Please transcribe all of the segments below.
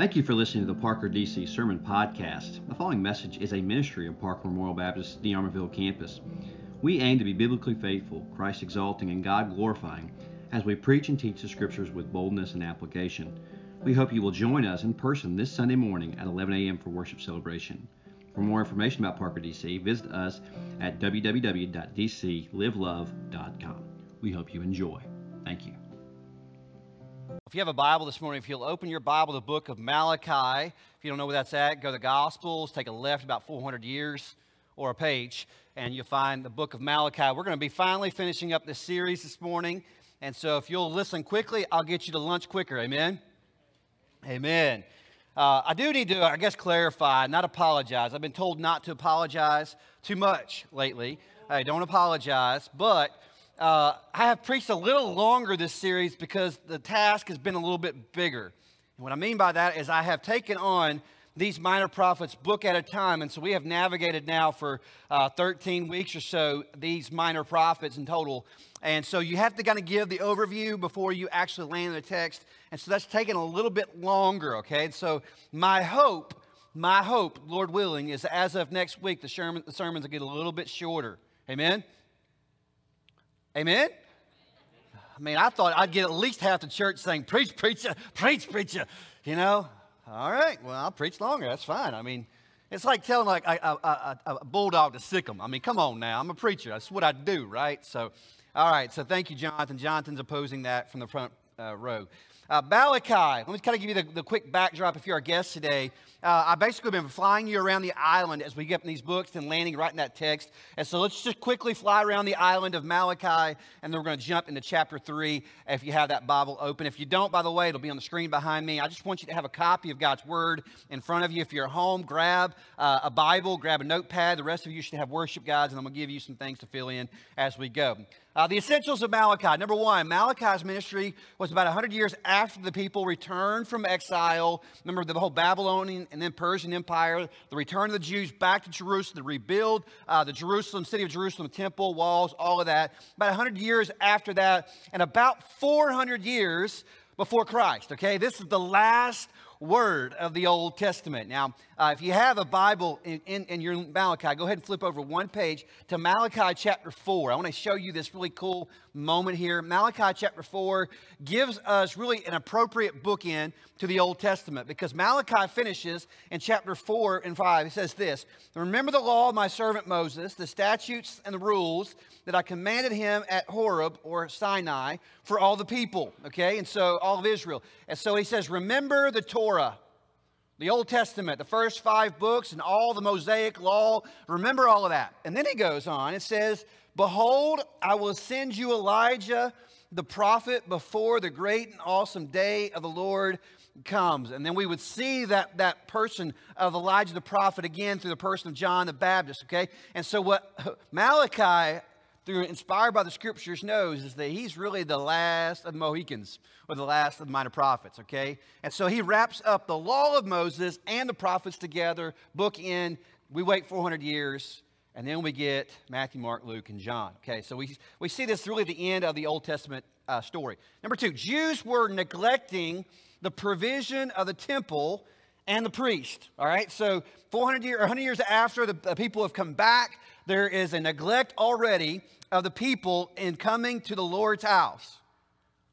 Thank you for listening to the Parker DC Sermon Podcast. The following message is a ministry of Parker Memorial Baptist, the Armorville campus. We aim to be biblically faithful, Christ exalting, and God glorifying as we preach and teach the scriptures with boldness and application. We hope you will join us in person this Sunday morning at 11 a.m. for worship celebration. For more information about Parker DC, visit us at www.dclivelove.com. We hope you enjoy. Thank you. If you have a Bible this morning, if you'll open your Bible the book of Malachi, if you don't know where that's at, go to the Gospels, take a left about 400 years or a page, and you'll find the book of Malachi. We're going to be finally finishing up this series this morning. And so if you'll listen quickly, I'll get you to lunch quicker. Amen? Amen. Uh, I do need to, I guess, clarify, not apologize. I've been told not to apologize too much lately. I don't apologize, but uh, I have preached a little longer this series because the task has been a little bit bigger. And what I mean by that is I have taken on these minor prophets book at a time. And so we have navigated now for uh, 13 weeks or so these minor prophets in total. And so you have to kind of give the overview before you actually land the text. And so that's taken a little bit longer, okay? And so my hope, my hope, Lord willing, is as of next week, the, sermon, the sermons will get a little bit shorter. Amen? Amen? I mean, I thought I'd get at least half the church saying, Preach, preacher, preach, preacher. You know? All right, well, I'll preach longer. That's fine. I mean, it's like telling like a, a, a, a bulldog to sick them. I mean, come on now. I'm a preacher. That's what I do, right? So, all right. So thank you, Jonathan. Jonathan's opposing that from the front uh, row. Uh, Malachi, let me kind of give you the, the quick backdrop if you're our guest today. Uh, I've basically been flying you around the island as we get in these books and landing right in that text. And so let's just quickly fly around the island of Malachi, and then we're going to jump into chapter 3 if you have that Bible open. If you don't, by the way, it'll be on the screen behind me. I just want you to have a copy of God's Word in front of you. If you're at home, grab uh, a Bible, grab a notepad. The rest of you should have worship guides, and I'm going to give you some things to fill in as we go. Uh, the essentials of Malachi. Number one, Malachi's ministry was about 100 years after the people returned from exile. Remember the whole Babylonian and then Persian Empire, the return of the Jews back to Jerusalem, the rebuild uh, the Jerusalem, city of Jerusalem, temple, walls, all of that. About 100 years after that, and about 400 years before Christ. Okay, this is the last word of the Old Testament. Now, uh, if you have a Bible in, in, in, your Malachi, go ahead and flip over one page to Malachi chapter 4. I want to show you this really cool moment here. Malachi chapter 4 gives us really an appropriate bookend to the Old Testament because Malachi finishes in chapter 4 and 5. He says this Remember the law of my servant Moses, the statutes and the rules that I commanded him at Horeb or Sinai for all the people, okay? And so all of Israel. And so he says, Remember the Torah the Old Testament, the first five books, and all the Mosaic law. Remember all of that. And then he goes on. It says, Behold, I will send you Elijah the prophet before the great and awesome day of the Lord comes. And then we would see that, that person of Elijah the prophet again through the person of John the Baptist, okay? And so what Malachi through inspired by the scriptures knows is that he's really the last of the Mohicans or the last of the minor prophets, okay? And so he wraps up the law of Moses and the prophets together, book in. We wait 400 years, and then we get Matthew, Mark, Luke, and John, okay? So we, we see this really at the end of the Old Testament uh, story. Number two, Jews were neglecting the provision of the temple and the priest, all right? So 400 years, 100 years after the, the people have come back, there is a neglect already of the people in coming to the Lord's house.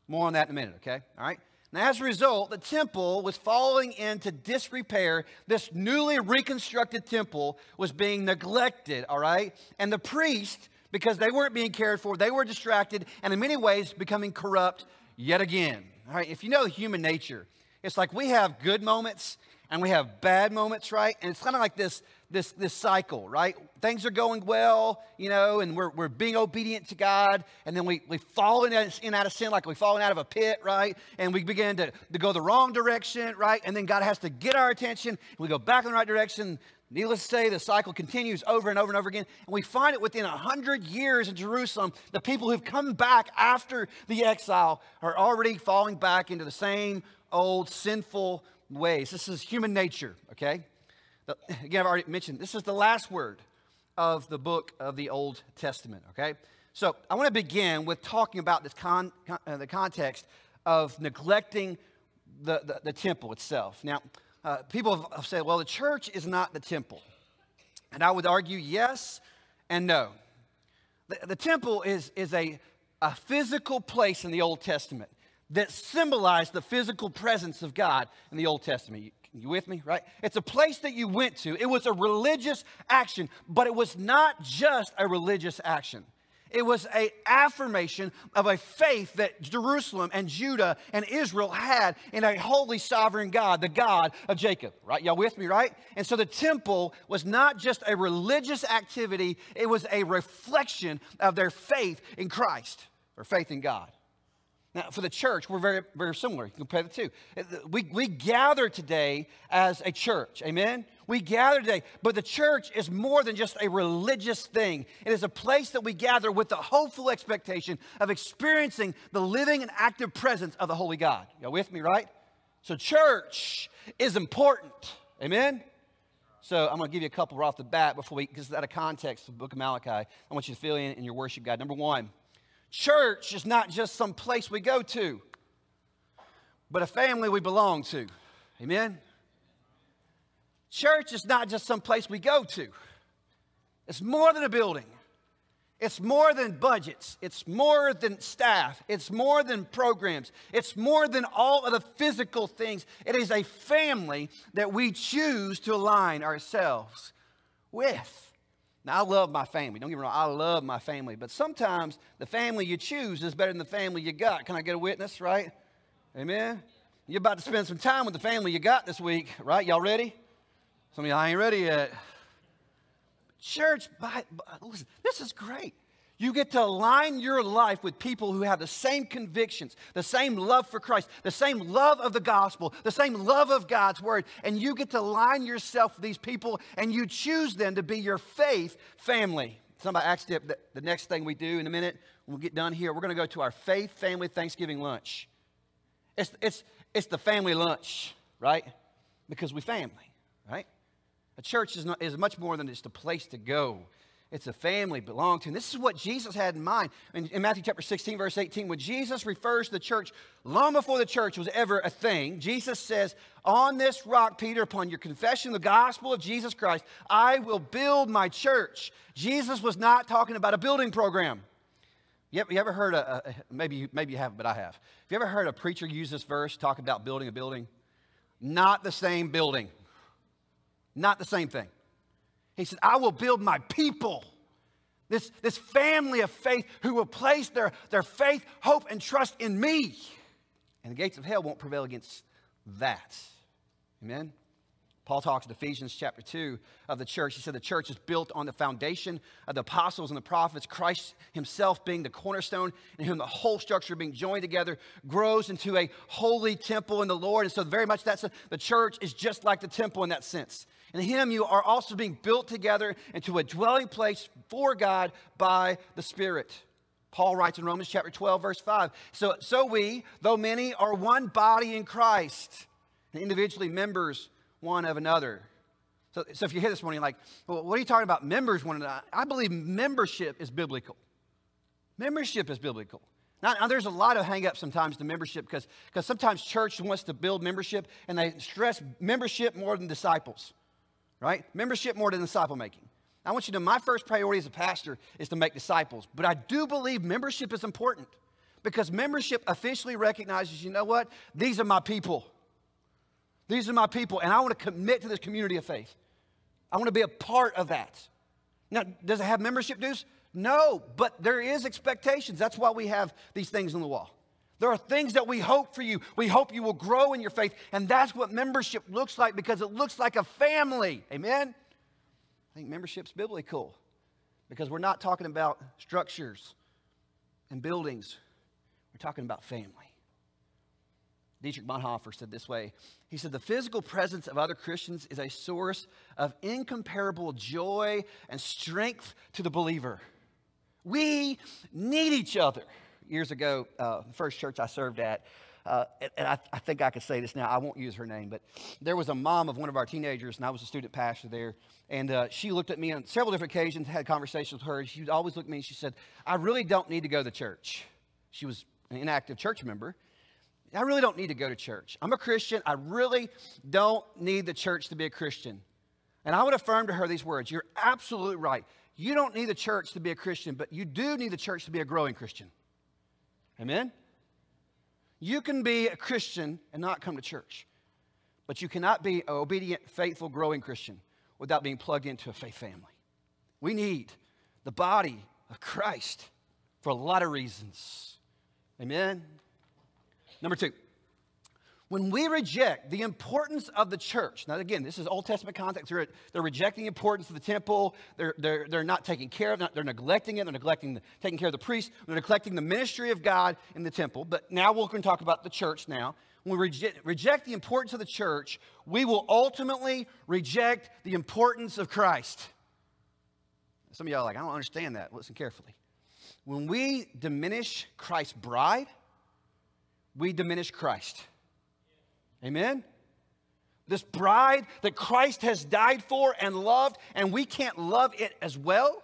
More on that in a minute, okay? All right? Now, as a result, the temple was falling into disrepair. This newly reconstructed temple was being neglected, all right? And the priests, because they weren't being cared for, they were distracted and in many ways becoming corrupt yet again. All right, if you know human nature, it's like we have good moments and we have bad moments, right? And it's kind of like this this, this cycle, right? Things are going well, you know, and we're, we're being obedient to God, and then we, we fall in, in out of sin like we've fallen out of a pit, right? And we begin to, to go the wrong direction, right? And then God has to get our attention, and we go back in the right direction. Needless to say, the cycle continues over and over and over again. And we find it within a hundred years in Jerusalem, the people who've come back after the exile are already falling back into the same old sinful ways. This is human nature, okay? Again, I've already mentioned this is the last word of the book of the Old Testament, okay? So I want to begin with talking about this con, con uh, the context of neglecting the, the, the temple itself. Now, uh, people have said, well, the church is not the temple. And I would argue yes and no. The, the temple is, is a, a physical place in the Old Testament that symbolized the physical presence of God in the Old Testament. You, you with me, right? It's a place that you went to. It was a religious action, but it was not just a religious action. It was a affirmation of a faith that Jerusalem and Judah and Israel had in a holy sovereign God, the God of Jacob. Right? Y'all with me, right? And so the temple was not just a religious activity, it was a reflection of their faith in Christ or faith in God. Now, for the church, we're very, very similar. You can compare the two. Uh, we, we gather today as a church. Amen? We gather today. But the church is more than just a religious thing, it is a place that we gather with the hopeful expectation of experiencing the living and active presence of the Holy God. Y'all with me, right? So, church is important. Amen? So, I'm going to give you a couple right off the bat before we, because out of context of the book of Malachi. I want you to fill in in your worship guide. Number one, Church is not just some place we go to, but a family we belong to. Amen? Church is not just some place we go to, it's more than a building. It's more than budgets. It's more than staff. It's more than programs. It's more than all of the physical things. It is a family that we choose to align ourselves with. Now, I love my family. Don't get me wrong, I love my family. But sometimes the family you choose is better than the family you got. Can I get a witness, right? Amen? You're about to spend some time with the family you got this week, right? Y'all ready? Some of y'all ain't ready yet. Church, by, by, listen, this is great. You get to align your life with people who have the same convictions, the same love for Christ, the same love of the gospel, the same love of God's word. And you get to align yourself with these people and you choose them to be your faith family. Somebody asked it, the, next thing we do in a minute, when we get done here, we're going to go to our faith family Thanksgiving lunch. It's, it's, it's the family lunch, right? Because we family, right? A church is, not, is much more than just a place to go. It's a family belong to. And this is what Jesus had in mind. In, in, Matthew chapter 16, verse 18, when Jesus refers to the church, long before the church was ever a thing, Jesus says, On this rock, Peter, upon your confession the gospel of Jesus Christ, I will build my church. Jesus was not talking about a building program. You ever, you ever heard a, a, maybe, maybe you have, but I have. Have you ever heard a preacher use this verse, talk about building a building? Not the same building. Not the same thing. He said, I will build my people. This, this family of faith who will place their, their faith, hope, and trust in me. And the gates of hell won't prevail against that. Amen? Paul talks in Ephesians chapter 2 of the church. He said the church is built on the foundation of the apostles and the prophets, Christ himself being the cornerstone, in whom the whole structure being joined together grows into a holy temple in the Lord. And so, very much that's a, the church is just like the temple in that sense. In him, you are also being built together into a dwelling place for God by the Spirit. Paul writes in Romans chapter 12, verse 5. So, so we, though many, are one body in Christ, and individually members one of another. So, so if you're here this morning, like, well, what are you talking about? Members one another. I believe membership is biblical. Membership is biblical. Now, now, there's a lot of hang-up sometimes to membership because because sometimes church wants to build membership and they stress membership more than disciples right? Membership more than disciple making. I want you to know my first priority as a pastor is to make disciples, but I do believe membership is important because membership officially recognizes, you know what? These are my people. These are my people, and I want to commit to this community of faith. I want to be a part of that. Now, does it have membership dues? No, but there is expectations. That's why we have these things on the wall. There are things that we hope for you. We hope you will grow in your faith. And that's what membership looks like because it looks like a family. Amen? I think membership's biblical because we're not talking about structures and buildings, we're talking about family. Dietrich Bonhoeffer said this way He said, The physical presence of other Christians is a source of incomparable joy and strength to the believer. We need each other years ago, uh, the first church I served at, uh, and I, I, think I could say this now. I won't use her name, but there was a mom of one of our teenagers, and I was a student pastor there. And uh, she looked at me on several different occasions, had conversations with her. She would always look at me and she said, I really don't need to go to church. She was an inactive church member. I really don't need to go to church. I'm a Christian. I really don't need the church to be a Christian. And I would affirm to her these words You're absolutely right. You don't need the church to be a Christian, but you do need the church to be a growing Christian. Amen? You can be a Christian and not come to church, but you cannot be an obedient, faithful, growing Christian without being plugged into a faith family. We need the body of Christ for a lot of reasons. Amen? Number two, when we reject the importance of the church, now again, this is Old Testament context. They're, they're rejecting the importance of the temple. They're, they're, they're not taking care of it. They're neglecting it. They're neglecting the, taking care of the priests. They're neglecting the ministry of God in the temple. But now we're going to talk about the church now. When we reject, reject the importance of the church, we will ultimately reject the importance of Christ. Some of y'all are like, I don't understand that. Listen carefully. When we diminish Christ's bride, we diminish Christ. Amen? This bride that Christ has died for and loved, and we can't love it as well,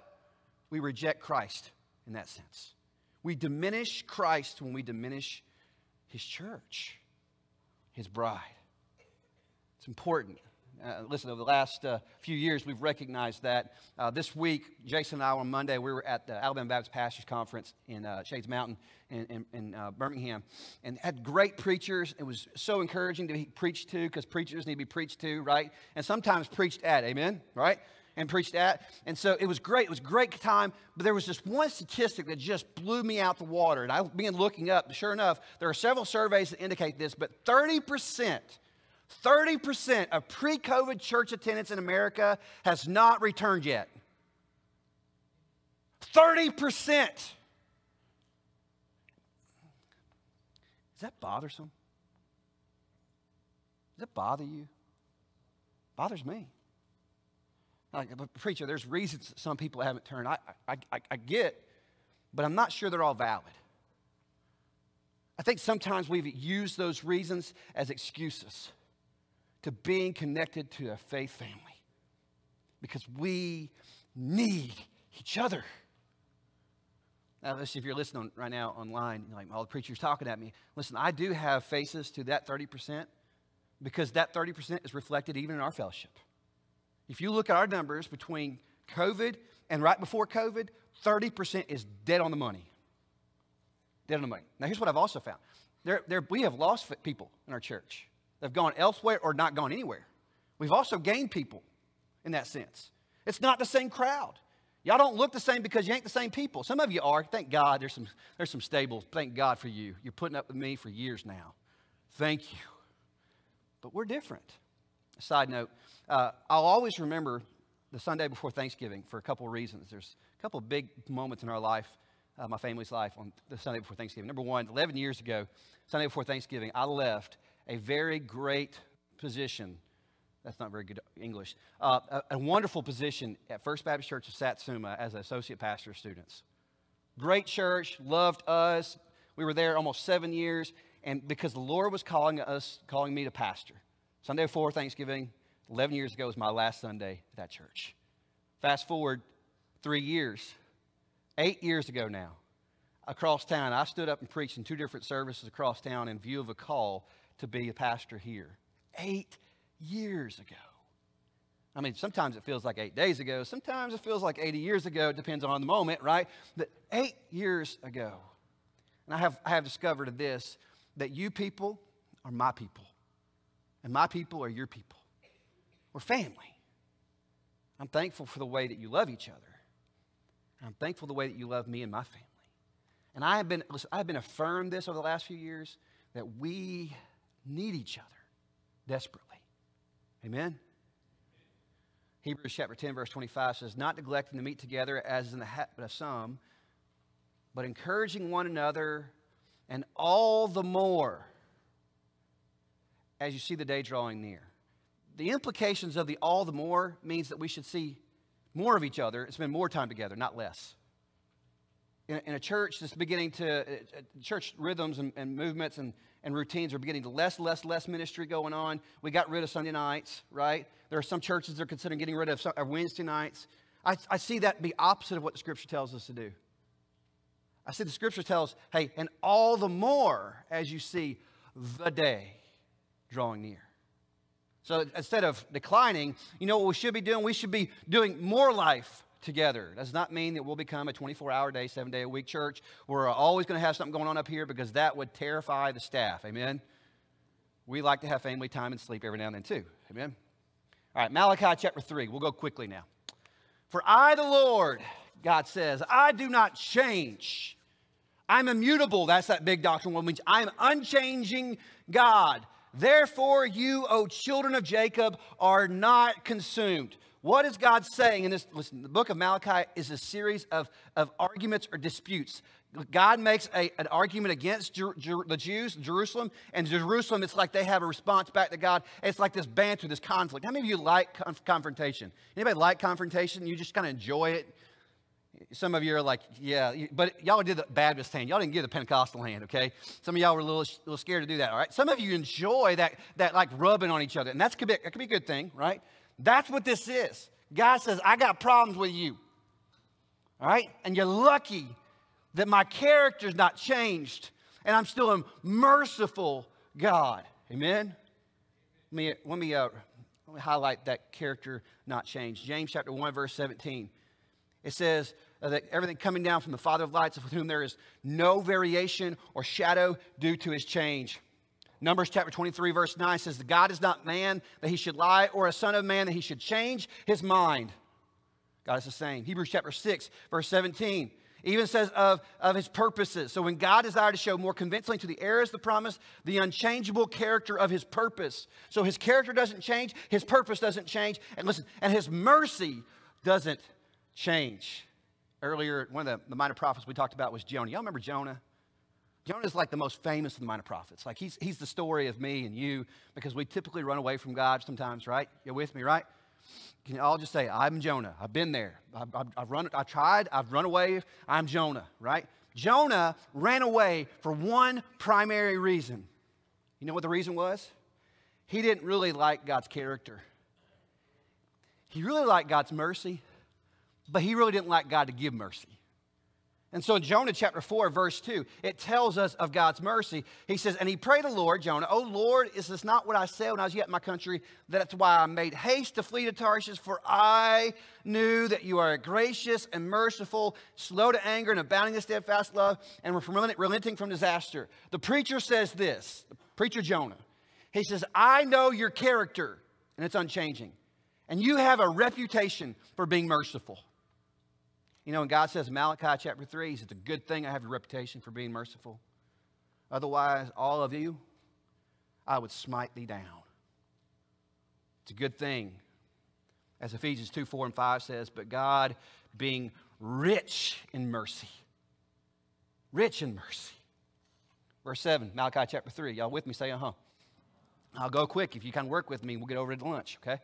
we reject Christ in that sense. We diminish Christ when we diminish his church, his bride. It's important. Uh, listen, over the last uh, few years, we've recognized that. Uh, this week, Jason and I on Monday, we were at the Alabama Baptist Pastors Conference in uh, Shades Mountain in, in, in uh, Birmingham and had great preachers. It was so encouraging to be preached to because preachers need to be preached to, right? And sometimes preached at, amen, right? And preached at. And so it was great. It was great time. But there was just one statistic that just blew me out the water. And I began looking up. Sure enough, there are several surveys that indicate this, but 30%. 30% of pre COVID church attendance in America has not returned yet. 30%. Does that bothersome? Does that bother you? Bothers me. Like, preacher, there's reasons some people haven't turned. I, I, I, I get, but I'm not sure they're all valid. I think sometimes we've used those reasons as excuses to being connected to a faith family because we need each other. Now, listen, if you're listening right now online, like all the preachers talking at me, listen, I do have faces to that 30% because that 30% is reflected even in our fellowship. If you look at our numbers between COVID and right before COVID, 30% is dead on the money. Dead on the money. Now, here's what I've also found there, there, we have lost people in our church. They've gone elsewhere or not gone anywhere. We've also gained people in that sense. It's not the same crowd. Y'all don't look the same because you ain't the same people. Some of you are. Thank God there's some, there's some stables. Thank God for you. You're putting up with me for years now. Thank you. But we're different. Side note, uh, I'll always remember the Sunday before Thanksgiving for a couple of reasons. There's a couple of big moments in our life, uh, my family's life, on the Sunday before Thanksgiving. Number one, 11 years ago, Sunday before Thanksgiving, I left a very great position. That's not very good English. Uh, a, a, wonderful position at First Baptist Church of Satsuma as associate pastor of students. Great church, loved us. We were there almost seven years, and because the Lord was calling us, calling me to pastor. Sunday before Thanksgiving, 11 years ago was my last Sunday at that church. Fast forward three years, eight years ago now, across town, I stood up and preached in two different services across town in view of a call to be a pastor here. Eight years ago. I mean, sometimes it feels like eight days ago. Sometimes it feels like 80 years ago. It depends on the moment, right? But eight years ago. And I have, I have discovered this that you people are my people, and my people are your people. We're family. I'm thankful for the way that you love each other. I'm thankful the way that you love me and my family. And I have been, listen, I have been affirmed this over the last few years that we need each other desperately. Amen? Hebrews chapter 10, verse 25 says, Not neglecting to meet together as in the habit of some, but encouraging one another, and all the more as you see the day drawing near. The implications of the all the more means that we should see more of each other and spend more time together, not less in a, in a church that's beginning to, uh, uh, church rhythms and, and movements and, and routines are beginning to less, less, less ministry going on. We got rid of Sunday nights, right? There are some churches that are considering getting rid of uh, Wednesday nights. I, I see that be opposite of what the scripture tells us to do. I see the scripture tells, hey, and all the more as you see the day drawing near. So instead of declining, you know what we should be doing? We should be doing more life together. Does not mean that we'll become a 24 hour day, seven day a week church. We're always going to have something going on up here because that would terrify the staff. Amen? We like to have family time and sleep every now and then too. Amen? All right, Malachi chapter 3. We'll go quickly now. For I, the Lord, God says, I do not change. I'm immutable. That's that big doctrine, which I'm unchanging God. Therefore, you, O children of Jacob, are not consumed. What is God saying in this? Listen, the book of Malachi is a series of, of arguments or disputes. God makes a, an argument against Jer, Jer, the Jews, Jerusalem, and Jerusalem, it's like they have a response back to God. It's like this banter, this conflict. How many of you like conf- confrontation? Anybody like confrontation? You just kind of enjoy it? Some of you are like, yeah, but y'all did the Baptist hand. Y'all didn't give the Pentecostal hand, okay? Some of y'all were a little, little scared to do that, all right? Some of you enjoy that, that like rubbing on each other, and that's that could be a good thing, right? That's what this is. God says, I got problems with you, all right? And you're lucky that my character's not changed, and I'm still a merciful God. Amen? Let me, let me, uh, let me highlight that character not changed. James chapter 1, verse 17. It says, uh, that everything coming down from the Father of lights, with whom there is no variation or shadow due to his change. Numbers chapter 23, verse 9 says, "The God is not man that he should lie, or a son of man that he should change his mind. God is the same. Hebrews chapter 6, verse 17 even says of, of his purposes. So when God desired to show more convincingly to the heirs the promise, the unchangeable character of his purpose. So his character doesn't change, his purpose doesn't change. And listen, and his mercy doesn't change earlier, one of the, the minor prophets we talked about was Jonah. Y'all remember Jonah? Jonah is like the most famous of the minor prophets. Like he's, he's the story of me and you because we typically run away from God sometimes, right? You're with me, right? Can you all just say, I'm Jonah. I've been there. I've, I've, I've run, I tried. I've run away. I'm Jonah, right? Jonah ran away for one primary reason. You know what the reason was? He didn't really like God's character. He really liked God's mercy, but he really didn't like God to give mercy. And so in Jonah chapter 4, verse 2, it tells us of God's mercy. He says, And he prayed the Lord, Jonah, Oh Lord, is this not what I said when I was yet in my country? That's why I made haste to flee to Tarshish, for I knew that you are gracious and merciful, slow to anger and abounding in steadfast love, and relenting from disaster. The preacher says this, the preacher Jonah. He says, I know your character, and it's unchanging. And you have a reputation for being merciful. You know, when God says Malachi chapter 3, He says, It's a good thing I have a reputation for being merciful. Otherwise, all of you, I would smite thee down. It's a good thing. As Ephesians 2 4 and 5 says, But God being rich in mercy. Rich in mercy. Verse 7, Malachi chapter 3. Y'all with me? Say, uh huh. I'll go quick. If you kind of work with me, we'll get over to lunch, okay?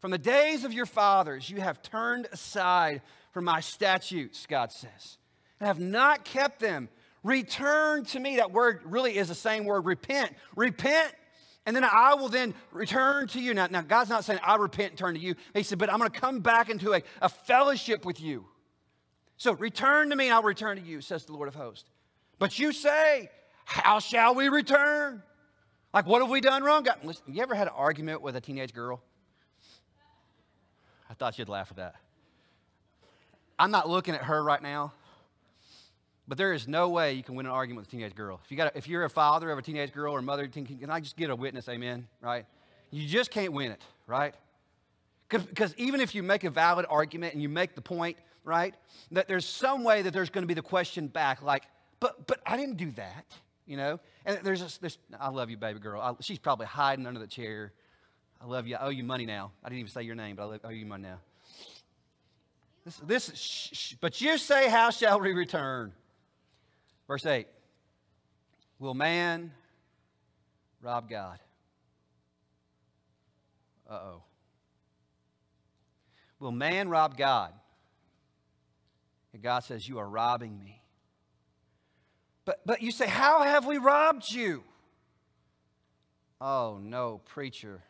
From the days of your fathers, you have turned aside from my statutes, God says, and have not kept them. Return to me. That word really is the same word, repent. Repent, and then I will then return to you. Now, now God's not saying I repent and turn to you. He said, but I'm going to come back into a, a fellowship with you. So return to me, and I'll return to you, says the Lord of hosts. But you say, How shall we return? Like, what have we done wrong? God, listen, you ever had an argument with a teenage girl? Thought you'd laugh at that. I'm not looking at her right now, but there is no way you can win an argument with a teenage girl. If, you got, if you're a father of a teenage girl or a mother, can I just get a witness? Amen. Right? You just can't win it, right? Because even if you make a valid argument and you make the point, right, that there's some way that there's going to be the question back, like, but but I didn't do that, you know. And there's this, this I love you, baby girl. I, she's probably hiding under the chair. I love you. I owe you money now. I didn't even say your name, but I owe you money now. This, this but you say, How shall we return? Verse 8 Will man rob God? Uh oh. Will man rob God? And God says, You are robbing me. But, but you say, How have we robbed you? Oh, no, preacher.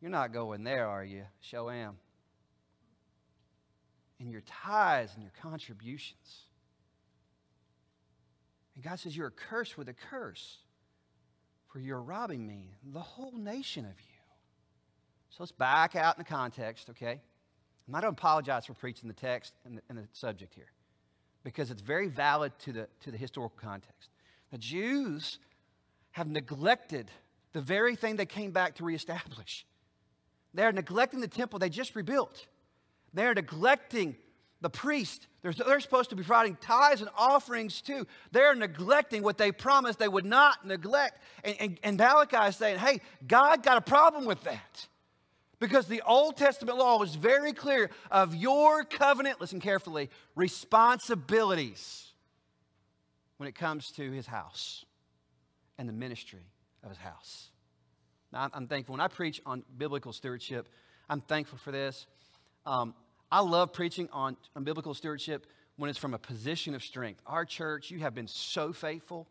You're not going there, are you? Show am and your tithes and your contributions. And God says, You're cursed with a curse. for you're robbing me, the whole nation of you. So let's back out in the context, okay? Going to apologize for preaching the text and the, and the subject here because it's very valid to the, to the historical context. The Jews have neglected the very thing they came back to reestablish. They're neglecting the temple they just rebuilt. They're neglecting the priest. They're, they're supposed to be providing tithes and offerings too. They're neglecting what they promised they would not neglect. And, and, and Malachi is saying, hey, God got a problem with that. Because the Old Testament law was very clear of your covenant, listen carefully, responsibilities when it comes to his house and the ministry of his house. I'm thankful. When I preach on biblical stewardship, I'm thankful for this. Um, I love preaching on, on biblical stewardship when it's from a position of strength. Our church, you have been so faithful.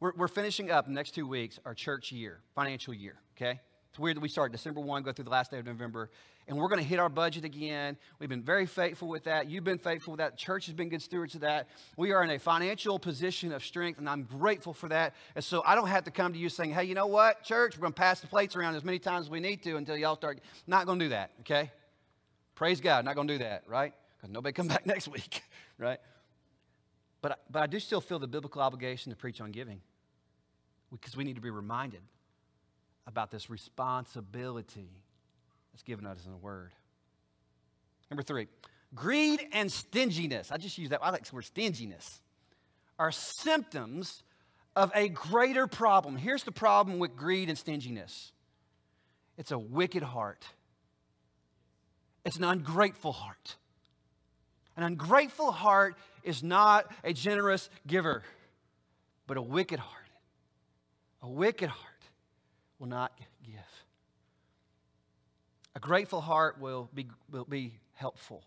We're, we're finishing up next two weeks our church year, financial year, okay? It's weird that we start December 1, go through the last day of November, and we're going to hit our budget again. We've been very faithful with that. You've been faithful with that. church has been good stewards of that. We are in a financial position of strength, and I'm grateful for that. And so I don't have to come to you saying, hey, you know what, church, we're going to pass the plates around as many times as we need to until y'all start. Not going to do that, okay? Praise God, not going to do that, right? Because nobody come back next week, right? But, but I do still feel the biblical obligation to preach on giving because we need to be reminded about this responsibility that's given us in the Word. Number three, greed and stinginess. I just use that. I like the word stinginess. Are symptoms of a greater problem. Here's the problem with greed and stinginess it's a wicked heart, it's an ungrateful heart. An ungrateful heart is not a generous giver, but a wicked heart. A wicked heart will not give. A grateful heart will be, will be helpful,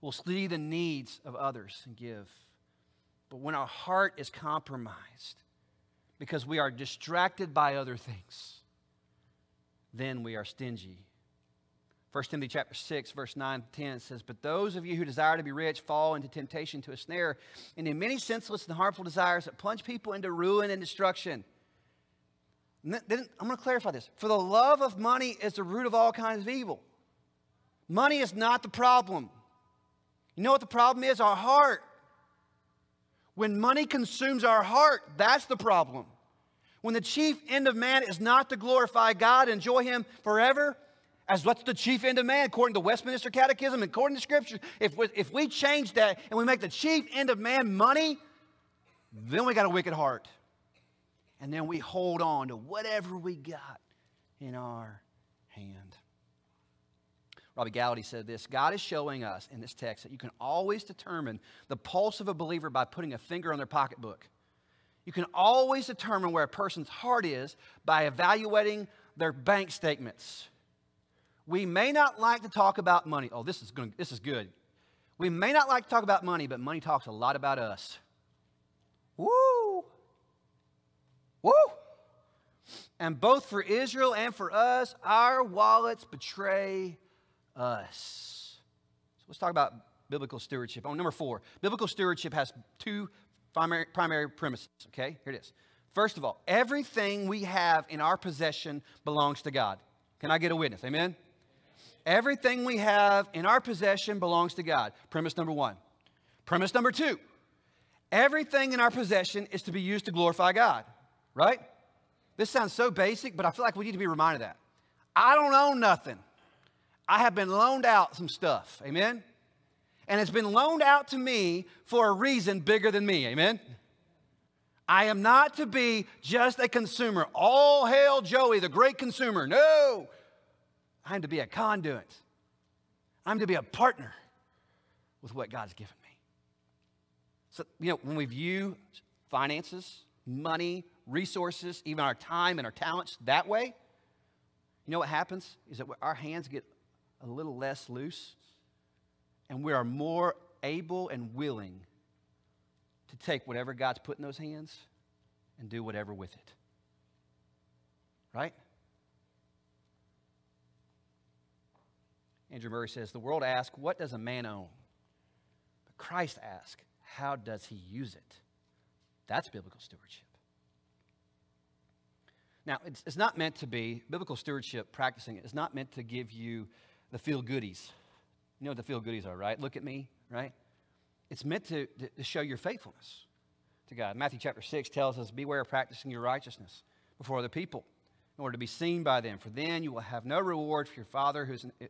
will see the needs of others and give. But when our heart is compromised because we are distracted by other things, then we are stingy. 1 Timothy chapter 6, verse 9 10 says, But those of you who desire to be rich fall into temptation to a snare, and in many senseless and harmful desires that plunge people into ruin and destruction. Then I'm going to clarify this. For the love of money is the root of all kinds of evil. Money is not the problem. You know what the problem is? Our heart. When money consumes our heart, that's the problem. When the chief end of man is not to glorify God, enjoy Him forever, as what's the chief end of man according to Westminster Catechism, according to Scripture, if we, if we change that and we make the chief end of man money, then we got a wicked heart and then we hold on to whatever we got in our hand. Robby Gallaty said this God is showing us in this text that you can always determine the pulse of a believer by putting a finger on their pocketbook. You can always determine where a person's heart is by evaluating their bank statements. We may not like to talk about money. Oh, this is, going, this is good. We may not like to talk about money, but money talks a lot about us. Woo! Woo! And both for Israel and for us, our wallets betray us. So let's talk about biblical stewardship. On number four, biblical stewardship has two primary, primary premises. Okay, here it is. First of all, everything we have in our possession belongs to God. Can I get a witness? Amen? Everything we have in our possession belongs to God. Premise number one. Premise number two everything in our possession is to be used to glorify God right? This sounds so basic, but I feel like we need to be reminded of that. I don't own nothing. I have been loaned out some stuff. Amen? And it's been loaned out to me for a reason bigger than me. Amen? I am not to be just a consumer. All hail Joey, the great consumer. No. I'm to be a conduit. I'm to be a partner with what God's given me. So, you know, when we view finances, money, resources, even our time and our talents that way, you know what happens? Is that our hands get a little less loose and we are more able and willing to take whatever God's put in those hands and do whatever with it. Right? Andrew Murray says the world asks, What does a man own? But Christ asks, How does he use it? That's biblical stewardship. Now, it's, it's not meant to be, biblical stewardship, practicing it, is not meant to give you the feel goodies. You know what the feel goodies are, right? Look at me, right? It's meant to, to, show your faithfulness to God. Matthew chapter 6 tells us, Beware of practicing your righteousness before other people in order to be seen by them, for then you will have no reward for your Father who's in, eh,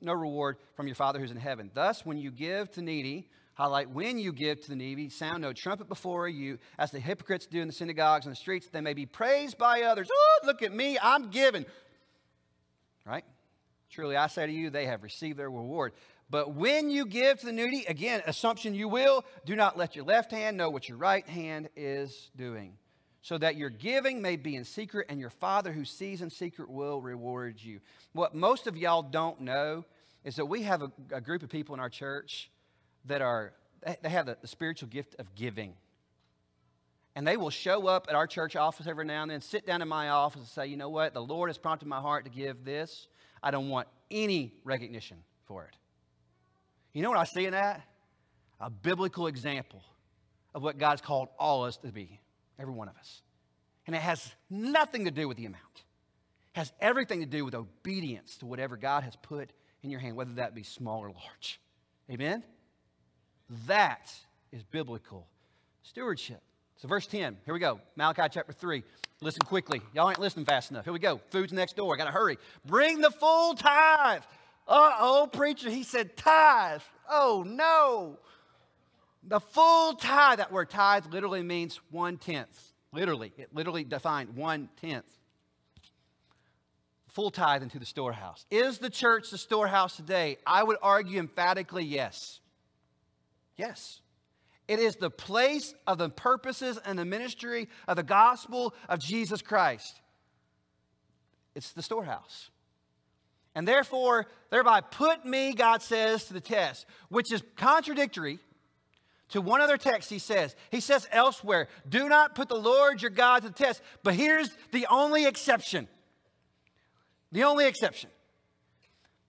no reward from your Father who's in heaven. Thus, when you give to needy, highlight when you give to the needy, sound no trumpet before you, as the hypocrites do in the synagogues and the streets, they may be praised by others. Oh, look at me, I'm giving. Right? Truly, I say to you, they have received their reward. But when you give to the needy, again, assumption you will, do not let your left hand know what your right hand is doing, so that your giving may be in secret, and your Father who sees in secret will reward you. What most of y'all don't know is that we have a, a group of people in our church that are, they have the, spiritual gift of giving. And they will show up at our church office every now and then, sit down in my office and say, you know what, the Lord has prompted my heart to give this. I don't want any recognition for it. You know what I see in that? A biblical example of what God's called all of us to be, every one of us. And it has nothing to do with the amount. It has everything to do with obedience to whatever God has put in your hand, whether that be small or large. Amen? That is biblical stewardship. So, verse 10, here we go. Malachi chapter 3. Listen quickly. Y'all ain't listening fast enough. Here we go. Food's next door. I Got to hurry. Bring the full tithe uh oh, preacher, he said tithe. Oh no. The full tithe, that word tithe literally means one tenth. Literally, it literally defined one tenth. Full tithe into the storehouse. Is the church the storehouse today? I would argue emphatically yes. Yes. It is the place of the purposes and the ministry of the gospel of Jesus Christ. It's the storehouse. And therefore, thereby put me, God says, to the test, which is contradictory to one other text he says. He says elsewhere, do not put the Lord your God to the test. But here's the only exception. The only exception.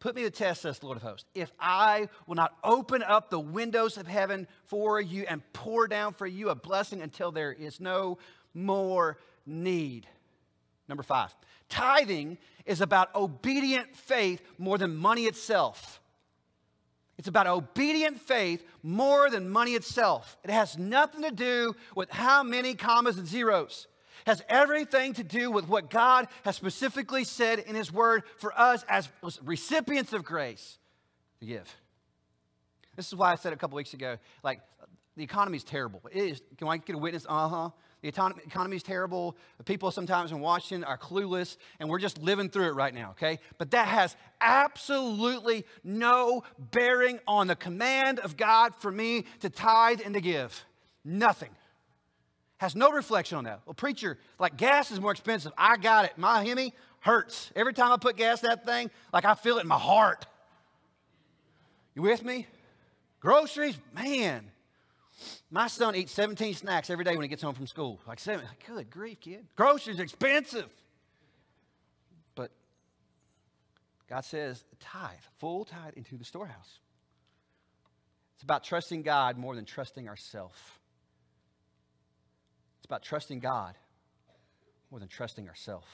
Put me to the test, says the Lord of hosts, if I will not open up the windows of heaven for you and pour down for you a blessing until there is no more need. Number five, tithing is about obedient faith more than money itself. It's about obedient faith more than money itself. It has nothing to do with how many commas and zeros. Has everything to do with what God has specifically said in His Word for us as recipients of grace to give. This is why I said a couple weeks ago, like, the economy is terrible. It is. Can I get a witness? Uh huh. The economy is terrible. The people sometimes in Washington are clueless, and we're just living through it right now, okay? But that has absolutely no bearing on the command of God for me to tithe and to give. Nothing. Has no reflection on that. Well, preacher, like gas is more expensive. I got it. My Hemi hurts. Every time I put gas in that thing, like I feel it in my heart. You with me? Groceries, man. My son eats 17 snacks every day when he gets home from school. Like, seven, like good grief, kid. Groceries expensive. But God says, tithe, full tithe into the storehouse. It's about trusting God more than trusting ourselves. It's about trusting God more than trusting ourselves.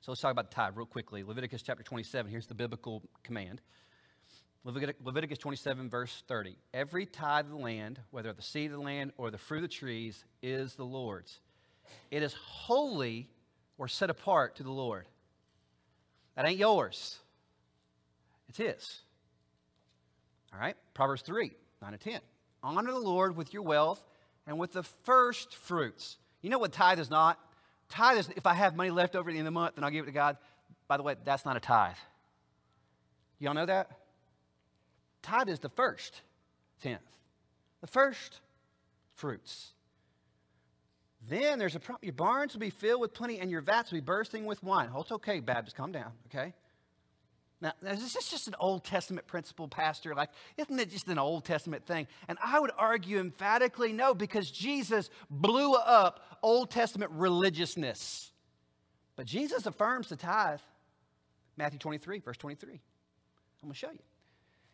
So let's talk about the tithe real quickly. Leviticus chapter 27, here's the biblical command. Leviticus 27, verse 30. Every tithe of the land, whether the seed of the land or the fruit of the trees, is the Lord's. It is holy or set apart to the Lord. That ain't yours, it's His. All right? Proverbs 3, 9 and 10. Honor the Lord with your wealth and with the first fruits. You know what tithe is not? Tithe is if I have money left over at the end of the month, then I'll give it to God. By the way, that's not a tithe. Y'all know that? Tithe is the first tenth, the first fruits. Then there's a problem. Your barns will be filled with plenty and your vats will be bursting with wine. Oh, it's okay, Baptist, calm down, okay? Now, is this just an Old Testament principle, Pastor? Like, isn't it just an Old Testament thing? And I would argue emphatically no, because Jesus blew up Old Testament religiousness. But Jesus affirms the tithe. Matthew 23, verse 23. I'm going to show you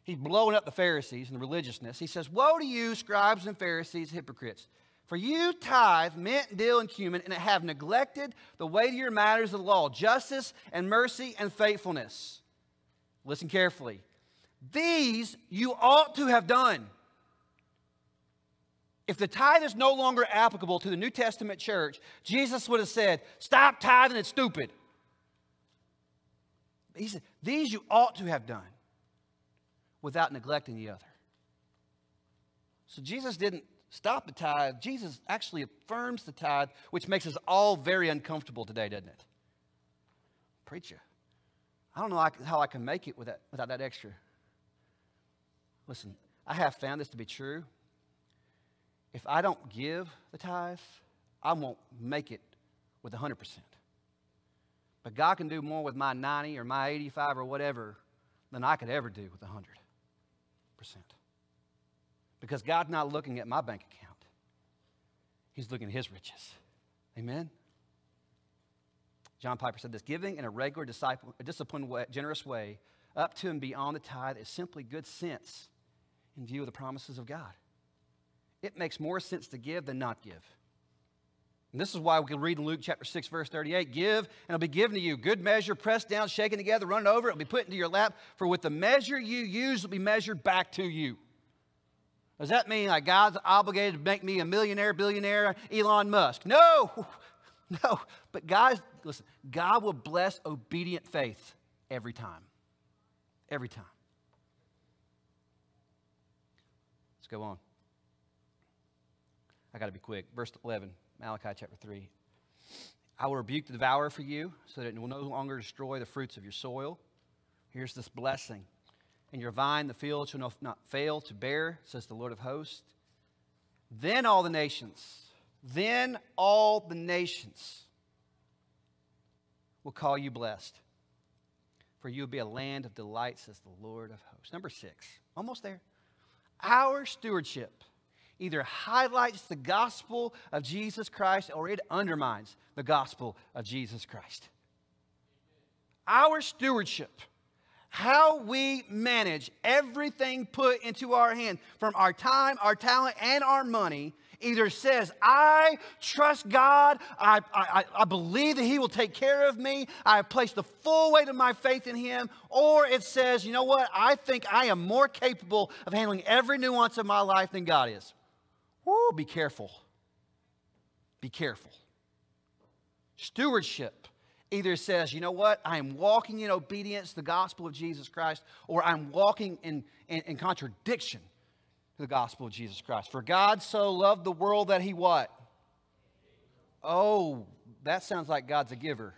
he's blowing up the Pharisees and the religiousness. He says, Woe to you, scribes and Pharisees, hypocrites! For you tithe mint, dill, and cumin, and have neglected the weightier matters of the law, justice and mercy and faithfulness. Listen carefully. These you ought to have done. If the tithe is no longer applicable to the New Testament church, Jesus would have said, Stop tithing, it's stupid. He said, These you ought to have done without neglecting the other. So Jesus didn't stop the tithe. Jesus actually affirms the tithe, which makes us all very uncomfortable today, doesn't it? Preacher, I don't know how I can make it without, without that extra. Listen, I have found this to be true. If I don't give the tithe, I won't make it with 100%. But God can do more with my 90 or my 85 or whatever than I could ever do with 100%. Because God's not looking at my bank account, He's looking at His riches. Amen? John Piper said this giving in a regular, disciple, disciplined, way, generous way, up to and beyond the tithe, is simply good sense in view of the promises of God. It makes more sense to give than not give. And this is why we can read in Luke chapter 6, verse 38 Give, and it'll be given to you. Good measure, pressed down, shaken together, run over, it'll be put into your lap. For with the measure you use, it will be measured back to you. Does that mean like God's obligated to make me a millionaire, billionaire, Elon Musk? No, no. But guys, listen, God will bless obedient faith every time. Every time. Let's go on. I got to be quick. Verse 11, Malachi chapter 3. I will rebuke the devourer for you so that it will no longer destroy the fruits of your soil. Here's this blessing and your vine, the field shall not fail to bear, says the Lord of hosts. Then all the nations, then all the nations will call you blessed. For you will be a land of delight, says the Lord of hosts. Number six, almost there. Our stewardship either highlights the gospel of Jesus Christ or it undermines the gospel of Jesus Christ. Our stewardship how we manage everything put into our hand from our time, our talent, and our money either says, I trust God, I, I, I believe that He will take care of me, I have placed the full weight of my faith in Him, or it says, you know what, I think I am more capable of handling every nuance of my life than God is. Woo, be careful. Be careful. Stewardship either says, you know what, I am walking in obedience to the gospel of Jesus Christ, or I'm walking in, in, in, contradiction the gospel of Jesus Christ. For God so loved the world that he what? Oh, that sounds like God's a giver.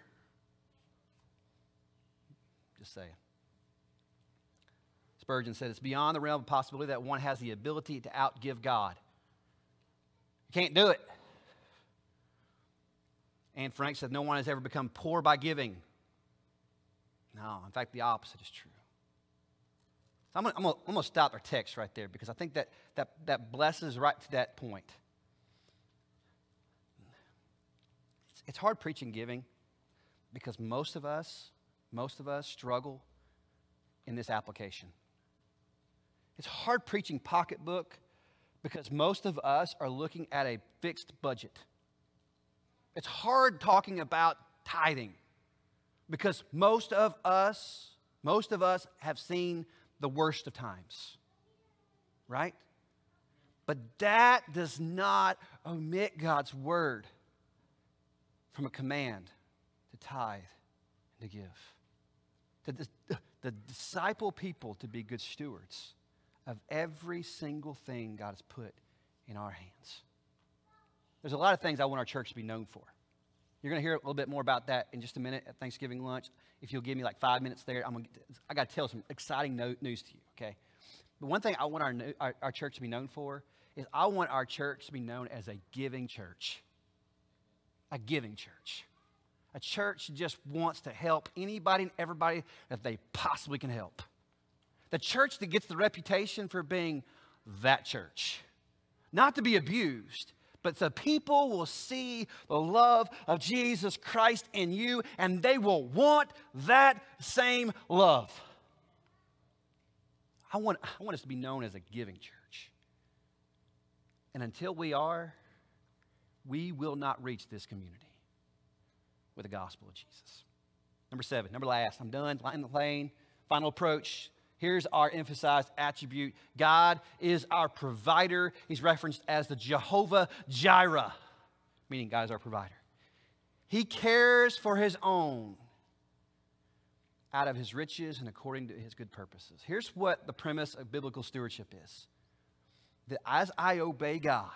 Just saying. Spurgeon said, It's beyond the realm of possibility that one has the ability to outgive God. You can't do it. Anne Frank said, No one has ever become poor by giving. No, in fact, the opposite is true. So I'm going to stop our text right there because I think that, that, that blesses right to that point. It's, it's hard preaching giving because most of us, most of us struggle in this application. It's hard preaching pocketbook because most of us are looking at a fixed budget. It's hard talking about tithing because most of us, most of us have seen the worst of times, right? But that does not omit God's word from a command to tithe and to give. To the, the disciple people to be good stewards of every single thing God has put in our hands. There's a lot of things I want our church to be known for. You're going to hear a little bit more about that in just a minute at Thanksgiving lunch. If you'll give me like five minutes there, I'm gonna I got to tell some exciting no, news to you, okay? But one thing I want our, our, our church to be known for is I want our church to be known as a giving church. A giving church. A church just wants to help anybody and everybody that they possibly can help. The church that gets the reputation for being that church. Not to be abused, but the people will see the love of Jesus Christ in you and they will want that same love. I want, I want us to be known as a giving church. And until we are, we will not reach this community with the gospel of Jesus. Number seven, number last, I'm done, line the lane, final approach. Here's our emphasized attribute God is our provider. He's referenced as the Jehovah Jireh, meaning God is our provider. He cares for his own out of his riches and according to his good purposes. Here's what the premise of biblical stewardship is that as I obey God,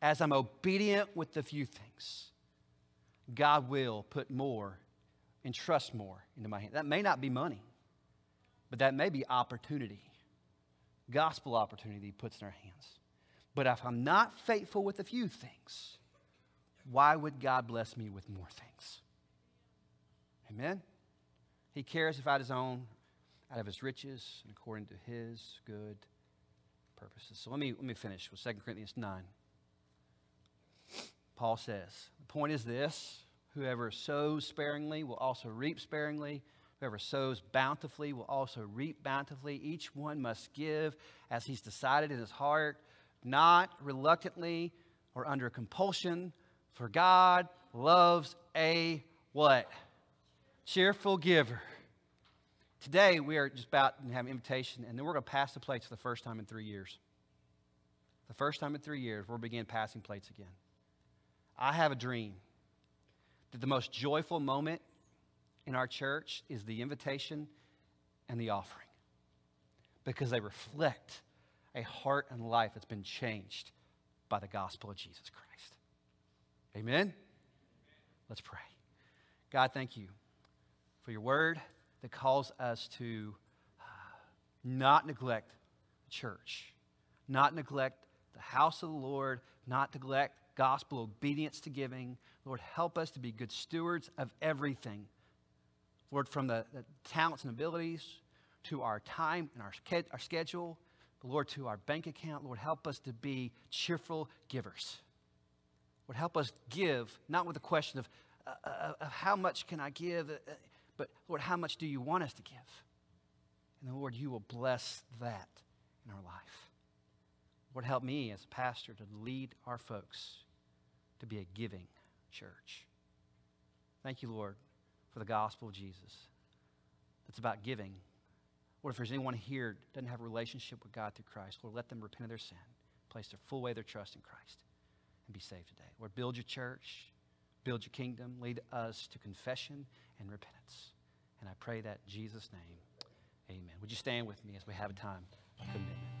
as I'm obedient with the few things, God will put more and trust more into my hand. That may not be money, but that may be opportunity, gospel opportunity he puts in our hands. But if I'm not faithful with a few things, why would God bless me with more things? Amen? He cares about his own out of his riches and according to his good purposes. So let me, let me finish with 2 Corinthians 9. Paul says, The point is this whoever sows sparingly will also reap sparingly. Whoever sows bountifully will also reap bountifully. Each one must give as he's decided in his heart, not reluctantly or under compulsion, for God loves a what? Cheerful giver. Today, we are just about to have an invitation, and then we're going to pass the plates for the first time in three years. The first time in three years, we'll begin passing plates again. I have a dream that the most joyful moment in our church is the invitation and the offering because they reflect a heart and life that's been changed by the gospel of Jesus Christ. Amen? Let's pray. God, thank you for your word that calls us to uh, not neglect the church, not neglect the house of the Lord, not neglect gospel obedience to giving. Lord, help us to be good stewards of everything. Lord, from the, the talents and abilities to our time and our, our schedule, Lord, to our bank account, Lord, help us to be cheerful givers. Lord, help us give, not with the question of, uh, uh of how much can I give, uh, but Lord, how much do you want us to give? And then, Lord, you will bless that in our life. Lord, help me as a pastor to lead our folks to be a giving church. Thank you, Lord, for the gospel of Jesus. That's about giving. Lord, if there's anyone here doesn't have a relationship with God through Christ, Lord, let them repent of their sin, place their full way their trust in Christ, and be saved today. Lord, build your church, build your kingdom, lead us to confession and repentance. And I pray that Jesus' name, amen. Would you stand with me as we have a time of commitment?